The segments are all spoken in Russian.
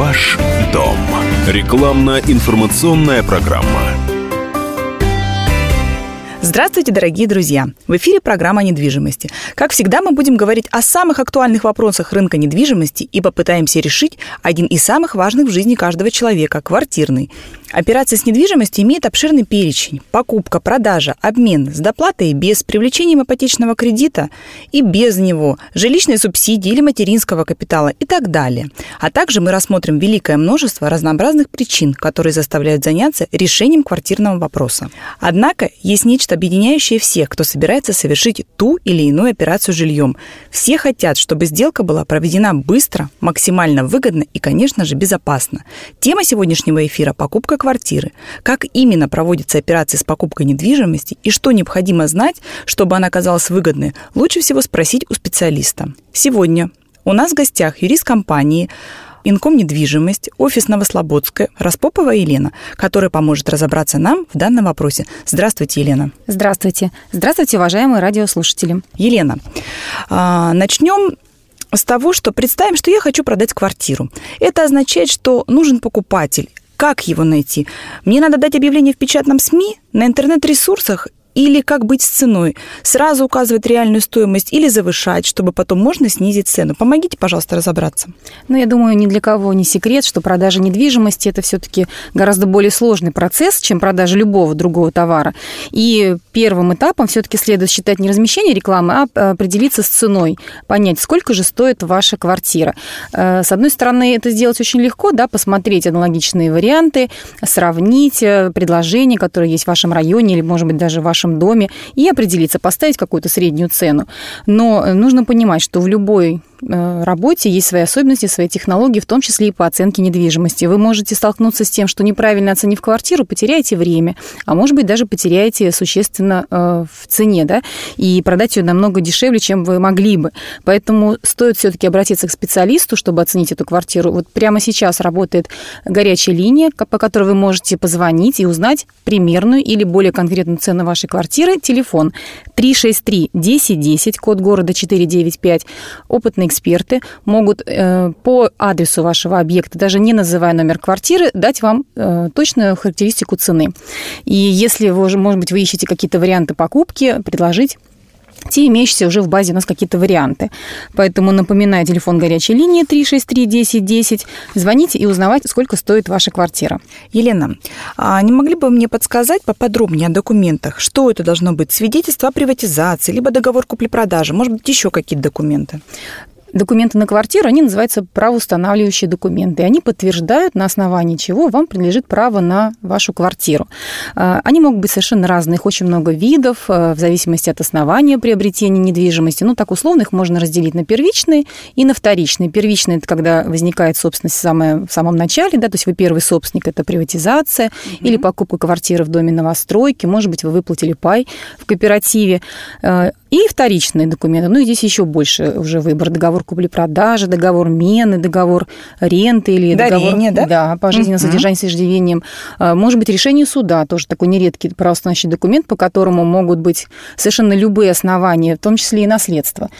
Ваш дом. Рекламно-информационная программа. Здравствуйте, дорогие друзья! В эфире программа недвижимости. Как всегда, мы будем говорить о самых актуальных вопросах рынка недвижимости и попытаемся решить один из самых важных в жизни каждого человека – квартирный. Операция с недвижимостью имеет обширный перечень. Покупка, продажа, обмен с доплатой без привлечением ипотечного кредита и без него, жилищной субсидии или материнского капитала и так далее. А также мы рассмотрим великое множество разнообразных причин, которые заставляют заняться решением квартирного вопроса. Однако есть нечто объединяющее всех, кто собирается совершить ту или иную операцию с жильем. Все хотят, чтобы сделка была проведена быстро, максимально выгодно и, конечно же, безопасно. Тема сегодняшнего эфира – покупка квартиры. Как именно проводится операция с покупкой недвижимости и что необходимо знать, чтобы она оказалась выгодной, лучше всего спросить у специалиста. Сегодня у нас в гостях юрист компании Инком недвижимость, офис Новослободская, Распопова Елена, которая поможет разобраться нам в данном вопросе. Здравствуйте, Елена. Здравствуйте. Здравствуйте, уважаемые радиослушатели. Елена, а, начнем с того, что представим, что я хочу продать квартиру. Это означает, что нужен покупатель. Как его найти? Мне надо дать объявление в печатном СМИ, на интернет-ресурсах или как быть с ценой? Сразу указывать реальную стоимость или завышать, чтобы потом можно снизить цену? Помогите, пожалуйста, разобраться. Ну, я думаю, ни для кого не секрет, что продажа недвижимости – это все-таки гораздо более сложный процесс, чем продажа любого другого товара. И первым этапом все-таки следует считать не размещение рекламы, а определиться с ценой, понять, сколько же стоит ваша квартира. Э, с одной стороны, это сделать очень легко, да, посмотреть аналогичные варианты, сравнить э, предложения, которые есть в вашем районе или, может быть, даже в вашем вашем доме и определиться, поставить какую-то среднюю цену. Но нужно понимать, что в любой работе есть свои особенности, свои технологии, в том числе и по оценке недвижимости. Вы можете столкнуться с тем, что неправильно оценив квартиру, потеряете время, а может быть даже потеряете существенно э, в цене, да, и продать ее намного дешевле, чем вы могли бы. Поэтому стоит все-таки обратиться к специалисту, чтобы оценить эту квартиру. Вот прямо сейчас работает горячая линия, по которой вы можете позвонить и узнать примерную или более конкретную цену вашей квартиры. Телефон 363 1010, код города 495. Опытный эксперты могут э, по адресу вашего объекта, даже не называя номер квартиры, дать вам э, точную характеристику цены. И если вы, может быть, вы ищете какие-то варианты покупки, предложить те имеющиеся уже в базе у нас какие-то варианты. Поэтому напоминаю, телефон горячей линии 363 10 10. Звоните и узнавайте, сколько стоит ваша квартира. Елена, а не могли бы мне подсказать поподробнее о документах? Что это должно быть? Свидетельство о приватизации, либо договор купли-продажи? Может быть, еще какие-то документы? Документы на квартиру, они называются правоустанавливающие документы. Они подтверждают, на основании чего вам принадлежит право на вашу квартиру. А, они могут быть совершенно разные, их очень много видов, а, в зависимости от основания приобретения недвижимости. Ну, так условно их можно разделить на первичные и на вторичные. Первичные – это когда возникает собственность в, самое, в самом начале, да, то есть вы первый собственник, это приватизация угу. или покупка квартиры в доме новостройки, может быть, вы выплатили пай в кооперативе. И вторичные документы. Ну, и здесь еще больше уже выбор. Договор купли-продажи, договор мены, договор ренты или Дарение, договор... Да, да пожизненное uh-huh. содержание с иждивением. А, может быть, решение суда, тоже такой нередкий правоустанавливающий документ, по которому могут быть совершенно любые основания, в том числе и наследство.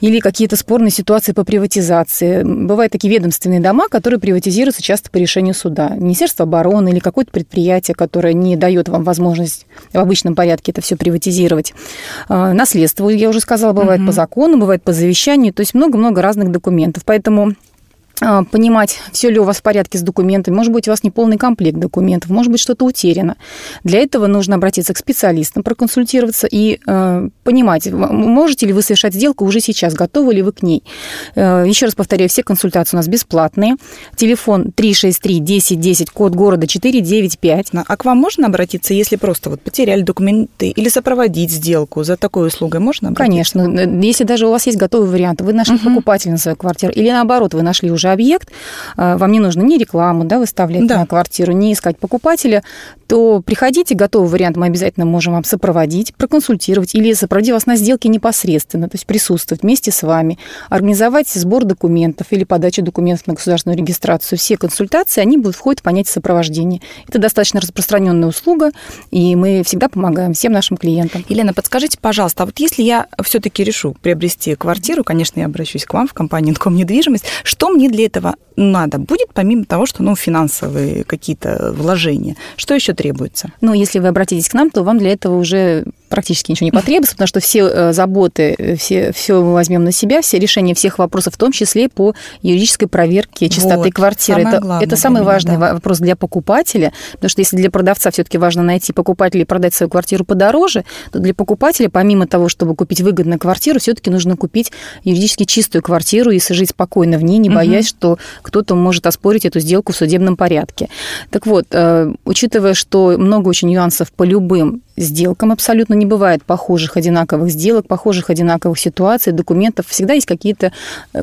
Или какие-то спорные ситуации по приватизации. Бывают такие ведомственные дома, которые приватизируются часто по решению суда. Министерство обороны или какое-то предприятие, которое не дает вам возможность в обычном порядке это все приватизировать. А, наследство наследство, я уже сказала, бывает угу. по закону, бывает по завещанию, то есть много-много разных документов. Поэтому понимать, все ли у вас в порядке с документами. Может быть, у вас не полный комплект документов, может быть, что-то утеряно. Для этого нужно обратиться к специалистам, проконсультироваться и э, понимать, можете ли вы совершать сделку уже сейчас, готовы ли вы к ней. Э, еще раз повторяю, все консультации у нас бесплатные. Телефон 363 10 10, код города 495. А к вам можно обратиться, если просто вот потеряли документы или сопроводить сделку? За такой услугой можно обратиться? Конечно. Если даже у вас есть готовый вариант, вы нашли угу. покупателя на свою квартиру, или наоборот, вы нашли уже же объект, а, вам не нужно ни рекламу да, выставлять да. на квартиру, ни искать покупателя, то приходите, готовый вариант мы обязательно можем вам сопроводить, проконсультировать или сопроводить вас на сделке непосредственно, то есть присутствовать вместе с вами, организовать сбор документов или подачу документов на государственную регистрацию. Все консультации, они будут входить в понятие сопровождения. Это достаточно распространенная услуга, и мы всегда помогаем всем нашим клиентам. Елена, подскажите, пожалуйста, а вот если я все-таки решу приобрести квартиру, конечно, я обращусь к вам в компанию Инком недвижимость, что мне для этого надо будет, помимо того, что ну, финансовые какие-то вложения? Что еще требуется? Ну, если вы обратитесь к нам, то вам для этого уже практически ничего не потребуется, потому что все э, заботы, э, все, все мы возьмем на себя, все решения всех вопросов, в том числе по юридической проверке чистоты вот, квартиры. Это, главное, это самый важный да. вопрос для покупателя, потому что если для продавца все-таки важно найти покупателя и продать свою квартиру подороже, то для покупателя, помимо того, чтобы купить выгодную квартиру, все-таки нужно купить юридически чистую квартиру и жить спокойно в ней, не боясь, угу. что кто-то может оспорить эту сделку в судебном порядке. Так вот, э, учитывая, что много очень нюансов по любым сделкам абсолютно не бывает похожих одинаковых сделок, похожих одинаковых ситуаций, документов. Всегда есть какие-то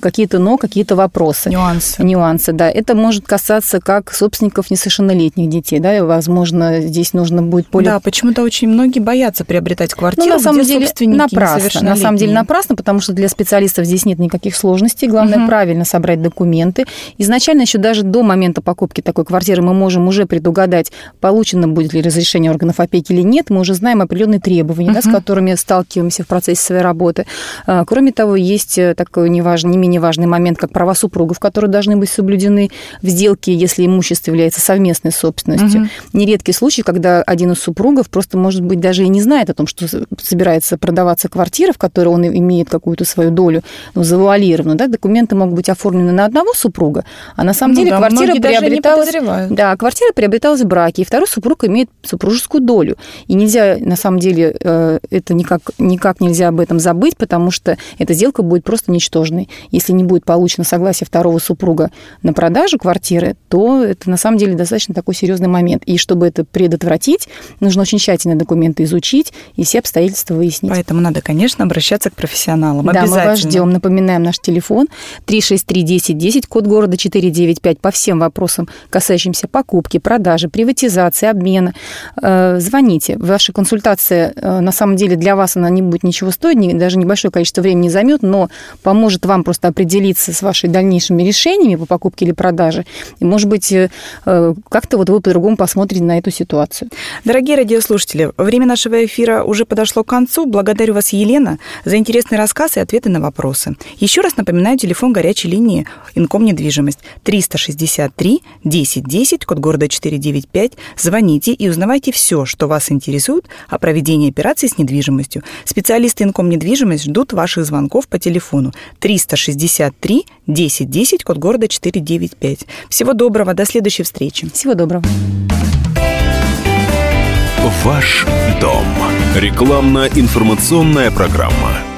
какие но, какие-то вопросы. Нюансы. Нюансы, да. Это может касаться как собственников несовершеннолетних детей, да, и, возможно, здесь нужно будет более... Да, почему-то очень многие боятся приобретать квартиру, ну, на самом деле, напрасно. На самом деле напрасно, потому что для специалистов здесь нет никаких сложностей. Главное угу. правильно собрать документы. Изначально еще даже до момента покупки такой квартиры мы можем уже предугадать, получено будет ли разрешение органов опеки или нет. Мы уже знаем определенные требования, uh-huh. да, с которыми сталкиваемся в процессе своей работы. А, кроме того, есть э, такой неважный, не менее важный момент, как права супругов, которые должны быть соблюдены в сделке, если имущество является совместной собственностью. Uh-huh. Нередкий случай, когда один из супругов просто, может быть, даже и не знает о том, что собирается продаваться квартира, в которой он имеет какую-то свою долю, ну, завуалированную. Да, документы могут быть оформлены на одного супруга, а на самом ну, деле да, квартира приобреталась... Да, квартира приобреталась в браке, и второй супруг имеет супружескую долю. И нельзя нельзя, на самом деле, э, это никак, никак нельзя об этом забыть, потому что эта сделка будет просто ничтожной. Если не будет получено согласие второго супруга на продажу квартиры, то это на самом деле достаточно такой серьезный момент. И чтобы это предотвратить, нужно очень тщательно документы изучить и все обстоятельства выяснить. Поэтому надо, конечно, обращаться к профессионалам. Да, мы вас ждем. Напоминаем наш телефон 363-1010, код города 495 по всем вопросам, касающимся покупки, продажи, приватизации, обмена. Э, звоните. Ваши консультация, э, на самом деле, для вас она не будет ничего стоить, даже небольшое количество времени займет, но поможет вам просто определиться с вашими дальнейшими решениями по покупке или продаже. И, может быть, э, э, как-то вот вы по-другому посмотрите на эту ситуацию. Дорогие радиослушатели, время нашего эфира уже подошло к концу. Благодарю вас, Елена, за интересный рассказ и ответы на вопросы. Еще раз напоминаю телефон горячей линии Инком недвижимость 363 1010, код города 495. Звоните и узнавайте все, что вас интересует суд о проведении операций с недвижимостью. Специалисты Инком недвижимость ждут ваших звонков по телефону 363 1010, код города 495. Всего доброго, до следующей встречи. Всего доброго. Ваш дом. Рекламно-информационная программа.